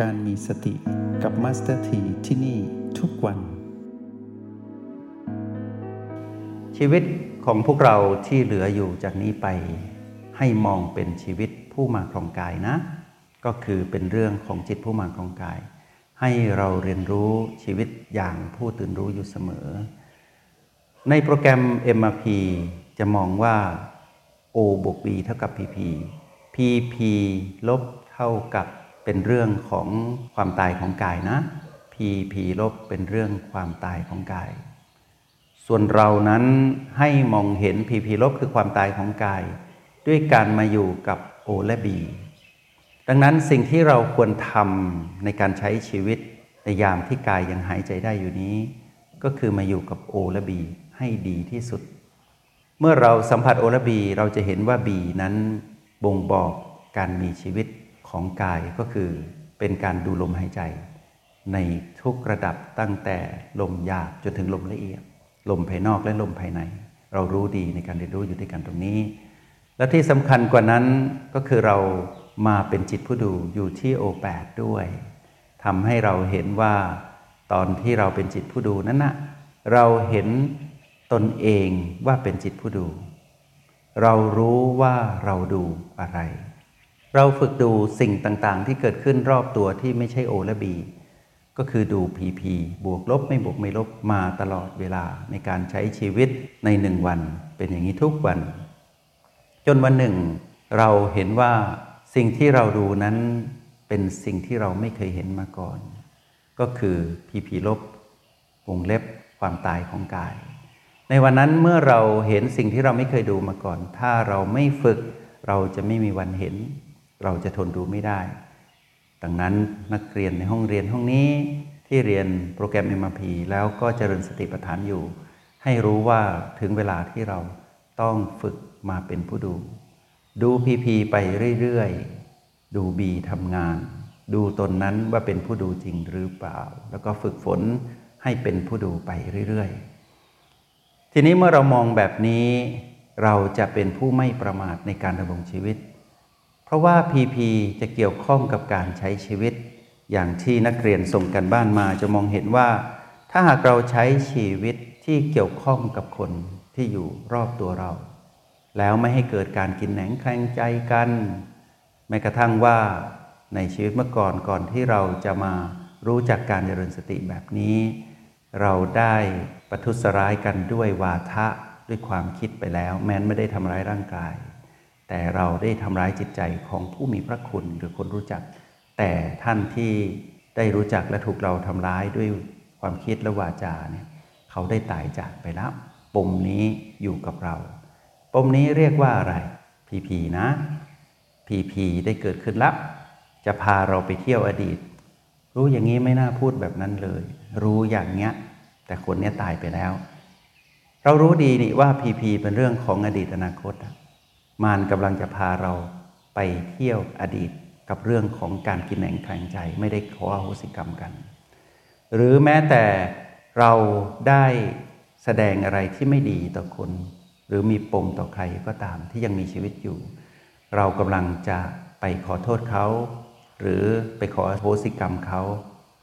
การมีสติกับ Master T ที่นี่ทุกวัน ชีวิตของพวกเราที่เหลืออยู่จากนี้ไป ให้มองเป็นชีวิตผู้มาครองกายนะ ก็คือเป็นเรื่องของจิตผู้มาครองกาย ให้เราเรียนรู้ชีวิตอย่างผู้ตื่นรู้อยู่เสมอ ในโปรแกรม MRP จะมองว่า O บวก B เท่ากับ PP PP ลบเท่ากับ เป็นเรื่องของความตายของกายนะ PP ลบเป็นเรื่องความตายของกาย ส่วนเรานั้นให้มองเห็น PP ลบคือความตายของกาย ด้วยการมาอยู่กับ O และ B ดังนั้นสิ่งที่เราควรทำในการใช้ชีวิตในยามที่กายยังหายใจได้อยู่นี้ ก็คือมาอยู่กับ O และ B ให้ดีที่สุด เมื่อเราสัมผัสโอและบีเราจะเห็นว่าบีนั้นบ่งบอกการมีชีวิต ของกายก็คือเป็นการดูลมหายใจ ในทุกระดับตั้งแต่ลมหยาบจนถึงลมละเอียด ลมภายนอกและลมภายใน เรารู้ดีในการเรียนรู้อยู่ด้วยกันตรงนี้ และที่สำคัญกว่านั้นก็คือเรามาเป็นจิตผู้ดูอยู่ที่โอแปดด้วยทำให้เราเห็นว่าตอนที่เราเป็นจิตผู้ดูนั้นนะเราเห็นตนเองว่าเป็นจิตผู้ดู เรารู้ว่าเราดูอะไร เราฝึกดูสิ่งต่างๆ ที่เกิดขึ้นรอบตัวที่ไม่ใช่โอและบี ก็คือดูพีพีบวกลบไม่บวกไม่ลบมาตลอดเวลาในการใช้ชีวิตในหนึ่งวัน เป็นอย่างนี้ทุกวัน จนวันหนึ่ง เราเห็นว่าสิ่งที่เราดูนั้นเป็นสิ่งที่เราไม่เคยเห็นมาก่อน ก็คือพีพีลบวงเล็บความตายของกาย ในวันนั้นเมื่อเราเห็นสิ่งที่เราไม่เคยดูมาก่อน ถ้าเราไม่ฝึกเราจะไม่มีวันเห็น เราจะทนดูไม่ได้ ดังนั้นนักเรียนในห้องเรียนห้องนี้ที่เรียนโปรแกรม MRP แล้วก็เจริญสติปัฏฐานอยู่ ให้รู้ว่าถึงเวลาที่เราต้องฝึกมาเป็นผู้ดู ดูพีพีไปเรื่อยๆ ดูบีทำงาน ดูตนนั้นว่าเป็นผู้ดูจริงหรือเปล่า แล้วก็ฝึกฝนให้เป็นผู้ดูไปเรื่อยๆ ทีนี้เมื่อเรามองแบบนี้เราจะเป็นผู้ไม่ประมาทในการดำรงชีวิต เพราะว่า PP จะเกี่ยวข้องกับการใช้ชีวิต อย่างที่นักเรียนส่งกันบ้านมาจะมองเห็นว่า ถ้าหากเราใช้ชีวิตที่เกี่ยวข้องกับคนที่อยู่รอบตัวเรา แล้วไม่ให้เกิดการกินแหนงแคลงใจกัน แม้กระทั่งว่าในชีวิตเมื่อก่อนก่อนที่เราจะมารู้จักการเจริญสติแบบนี้ เราได้ประทุษร้ายกันด้วยวาทะด้วยความคิดไปแล้ว แม้นไม่ได้ทำร้ายร่างกาย แต่เราได้ทำร้ายจิตใจของผู้มีพระคุณหรือคนรู้จัก แต่ท่านที่ได้รู้จักและถูกเราทำร้ายด้วยความคิดและวาจาเนี่ยเขาได้ตายจากไปแล้วปมนี้อยู่กับเรา ปมนี้เรียกว่าอะไรพีพีนะพีพีได้เกิดขึ้นแล้วจะพาเราไปเที่ยวอดีต รู้อย่างนี้ไม่น่าพูดแบบนั้นเลย รู้อย่างเนี้ย แต่คนเนี้ยตายไปแล้ว เรารู้ดีนี่ว่าพีพีเป็นเรื่องของอดีตอนาคต มารกำลังจะพาเราไปเที่ยวอดีตกับเรื่องของการกินแหน่งแข่งใจไม่ได้ขออโหสิกรรมกัน หรือแม้แต่เราได้แสดงอะไรที่ไม่ดีต่อคน หรือมีปมต่อใครก็ตามที่ยังมีชีวิตอยู่ เรากำลังจะไปขอโทษเขา หรือไปขออโหสิกรรมเขา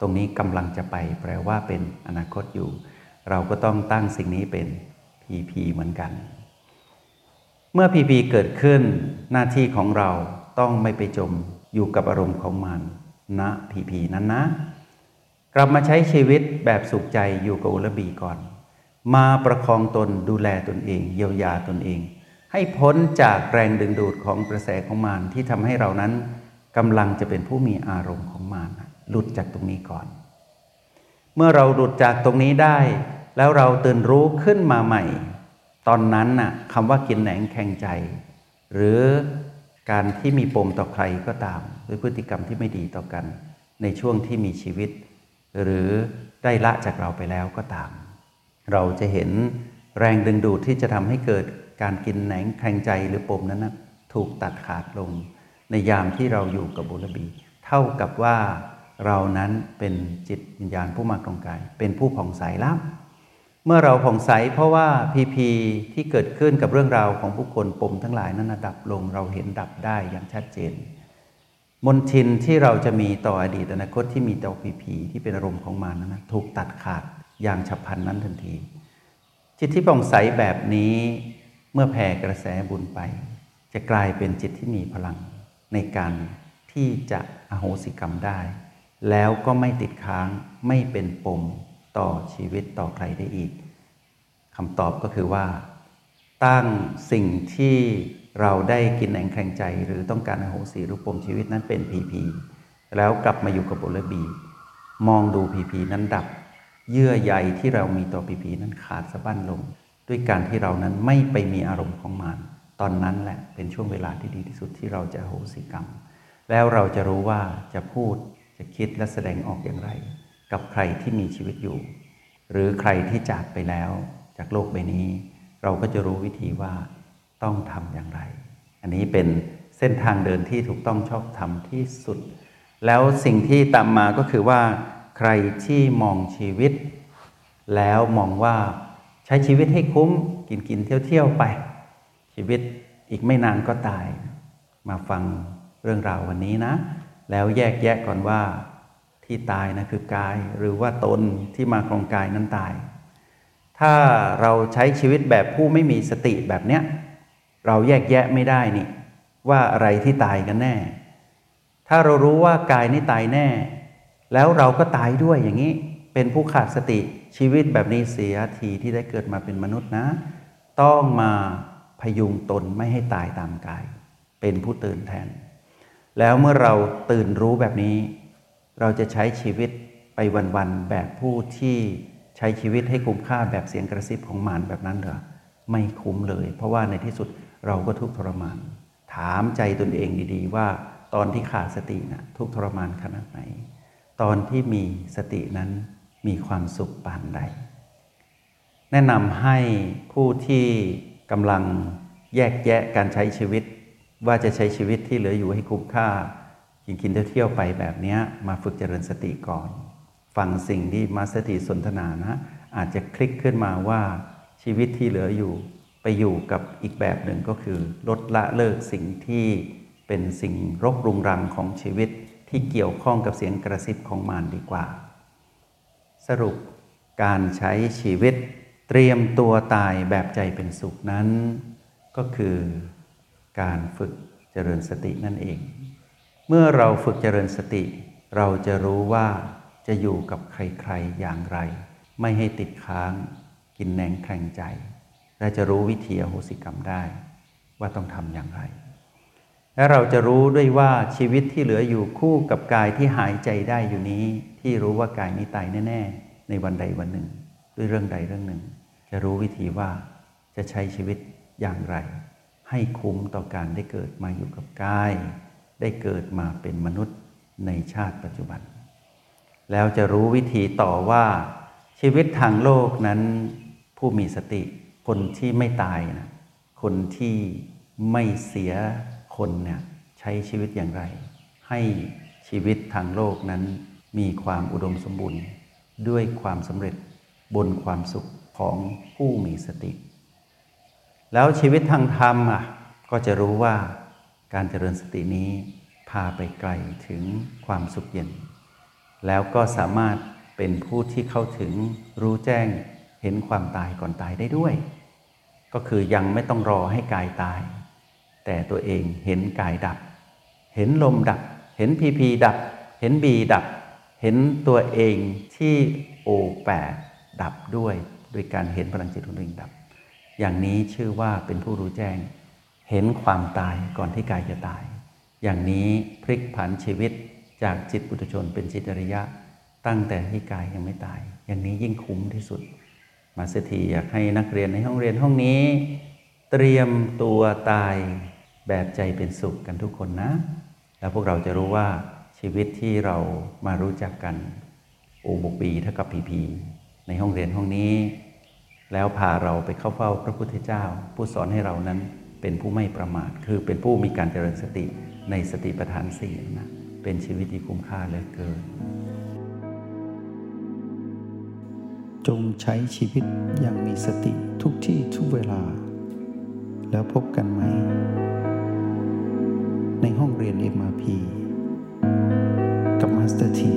ตรงนี้กำลังจะไปแปลว่าเป็นอนาคตอยู่ เราก็ต้องตั้งสิ่งนี้เป็น PP เหมือนกัน เมื่อ PP เกิดขึ้นหน้าที่ของเราต้องไม่ไปจมอยู่กับอารมณ์ของมันณนะ PP นั้นนะ กลับมาใช้ชีวิตแบบสุขใจอยู่กับอุลบีก่อน มาประคองตนดูแลตนเอง เยียวยาตนเอง ให้พ้นจากแรงดึงดูดของกระแสของมารที่ทำให้เรานั้นกำลังจะเป็นผู้มีอารมณ์ของมารหลุดจากตรงนี้ก่อน เมื่อเราหลุดจากตรงนี้ได้ แล้วเราตื่นรู้ขึ้นมาใหม่ ตอนนั้นน่ะคำว่ากินแหนงแข่งใจ หรือการที่มีปมต่อใครก็ตามด้วยพฤติกรรมที่ไม่ดีต่อกัน ในช่วงที่มีชีวิต หรือได้ละจากเราไปแล้วก็ตาม เราจะเห็นแรงดึงดูดที่จะทำให้เกิดการกินแหนงแข่งใจหรือปมนั้นนะถูกตัดขาดลง ในยามที่เราอยู่กับบุรบี เท่ากับว่าเรานั้นเป็นจิตวิญญาณผู้มากรงกาย เป็นผู้ผ่องใสแล้ว เมื่อเราผ่องใสเพราะว่าพีพีที่เกิดขึ้นกับเรื่องราวของผู้คนปมทั้งหลายนั้นดับลงเราเห็นดับได้อย่างชัดเจน มนทินที่เราจะมีต่ออดีตอนาคตที่มีต่อผีผีที่เป็นอารมณ์ของมันนั้นถูกตัดขาดอย่างฉับพลันนั้นทันที จิตที่ป่องใสแบบนี้เมื่อแผ่กระแสบุญไป จะกลายเป็นจิตที่มีพลังในการที่จะอโหสิกรรมได้ แล้วก็ไม่ติดค้างไม่เป็นปม ต่อชีวิตต่อใครได้อีกคำตอบก็คือว่า ตั้งสิ่งที่เราได้กินแหนงแข่งใจ หรือต้องการอโหสิรูปปมชีวิตนั้นเป็นผีผีแล้วกลับมาอยู่กับบุรบี มองดูผีผีนั้นดับ เยื่อใยที่เรามีต่อผีผีนั้นขาดสะบั้นลง ด้วยการที่เรานั้นไม่ไปมีอารมณ์ของมันตอนนั้นแหละเป็นช่วงเวลาที่ดีที่สุดที่เราจะโหสิกรรม แล้วเราจะรู้ว่าจะพูดจะคิดและแสดงออกอย่างไร กับใครที่มีชีวิตอยู่ หรือใครที่จากไปแล้วจากโลกใบนี้ เราก็จะรู้วิธีว่าต้องทำอย่างไร อันนี้เป็นเส้นทางเดินที่ถูกต้องชอบทำที่สุด แล้วสิ่งที่ตามมาก็คือว่า ใครที่มองชีวิต แล้วมองว่าใช้ชีวิตให้คุ้มกินกินเที่ยวเที่ยวไป ชีวิตอีกไม่นานก็ตาย มาฟังเรื่องราววันนี้นะ แล้วแยกแยะก่อนว่า ที่ตายนะคือกาย หรือว่าตนที่มาครองกายนั้นตาย ถ้าเราใช้ชีวิตแบบผู้ไม่มีสติแบบเนี้ยเราแยกแยะไม่ได้นี่ ว่าอะไรที่ตายกันแน่ ถ้าเรารู้ว่ากายนี่ตายแน่ แล้วเราก็ตายด้วยอย่างนี้ เป็นผู้ขาดสติชีวิตแบบนี้เสียทีที่ได้เกิดมาเป็นมนุษย์นะ ต้องมาพยุงตนไม่ให้ตายตามกาย เป็นผู้ตื่นแทน แล้วเมื่อเราตื่นรู้แบบนี้ เราจะใช้ชีวิตไปวันๆแบบผู้ที่ใช้ชีวิตให้คุ้มค่าแบบเสียงกระซิบของมารแบบนั้นเหรอไม่คุ้มเลย เพราะว่าในที่สุดเราก็ทุกทรมาน ถามใจตนเองดีๆ ว่าตอนที่ขาดสตินะ่ะทุกทรมานขนาดไหน ตอนที่มีสตินั้นมีความสุขปานใด แนะนำให้ผู้ที่กำลังแยกแยะการใช้ชีวิต ว่าจะใช้ชีวิตที่เหลืออยู่ให้คุ้มค่า กินกินเที่ยวไปแบบนี้มาฝึกเจริญสติก่อน ฟังสิ่งที่มาสติสนทนานะ อาจจะคลิกขึ้นมาว่าชีวิตที่เหลืออยู่ ไปอยู่กับอีกแบบหนึ่งก็คือ ลดละเลิกสิ่งที่เป็นสิ่งรกรุงรังของชีวิตที่เกี่ยวข้องกับเสียงกระซิบของมารดีกว่า สรุปการใช้ชีวิตเตรียมตัวตายแบบใจเป็นสุขนั้น ก็คือการฝึกเจริญสตินั่นเอง เมื่อเราฝึกเจริญสติ เราจะรู้ว่าจะอยู่กับใครๆอย่างไร ไม่ให้ติดค้างกินแหนงแข่งใจ และจะรู้วิธีอโหสิกรรมได้ ว่าต้องทำอย่างไร และเราจะรู้ด้วยว่าชีวิตที่เหลืออยู่คู่กับกายที่หายใจได้อยู่นี้ ที่รู้ว่ากายนี้ตายแน่ ๆ ในวันใดวันหนึ่ง ด้วยเรื่องใดเรื่องหนึ่ง จะรู้วิธีว่าจะใช้ชีวิตอย่างไร ให้คุ้มต่อการได้เกิดมาอยู่กับกาย ได้เกิดมาเป็นมนุษย์ในชาติปัจจุบัน แล้วจะรู้วิธีต่อว่าชีวิตทางโลกนั้น ผู้มีสติคนที่ไม่ตายนะคนที่ไม่เสียคนเนี่ยใช้ชีวิตอย่างไร ให้ชีวิตทางโลกนั้นมีความอุดมสมบูรณ์ ด้วยความสำเร็จบนความสุขของผู้มีสติ แล้วชีวิตทางธรรมอะก็จะรู้ว่าการเจริญสตินี้ พาไปไกลถึงความสุขเย็น แล้วก็สามารถเป็นผู้ที่เข้าถึงรู้แจ้งเห็นความตายก่อนตายได้ด้วย ก็คือยังไม่ต้องรอให้กายตาย แต่ตัวเองเห็นกายดับ เห็นลมดับ เห็นพีพีดับ เห็นบีดับ เห็นตัวเองที่โอแปดดับด้วยโดยการเห็นพลังจิตของตัวเองดับ อย่างนี้ชื่อว่าเป็นผู้รู้แจ้ง เห็นความตายก่อนที่กายจะตาย อย่างนี้พลิกผันชีวิตจากจิตปุถุชนเป็นจิตอริยะ ตั้งแต่ที่กายยังไม่ตาย อย่างนี้ยิ่งคุ้มที่สุด มาสถีอยากให้นักเรียนในห้องเรียนห้องนี้ เตรียมตัวตายแบบใจเป็นสุขกันทุกคนนะ แล้วพวกเราจะรู้ว่าชีวิตที่เรามารู้จักกันโอบุปีเท่ากับพีพีในห้องเรียนห้องนี้ แล้วพาเราไปเข้าเฝ้าพระพุทธเจ้า ผู้สอนให้เรานั้นเป็นผู้ไม่ประมาทคือเป็นผู้มีการเจริญสติ ในสติปัฏฐานสี่นะเป็นชีวิตที่คุ้มค่าเหลือเกิน จงใช้ชีวิตอย่างมีสติทุกที่ทุกเวลา แล้วพบกันใหม่ ในห้องเรียน MRP กับ Master T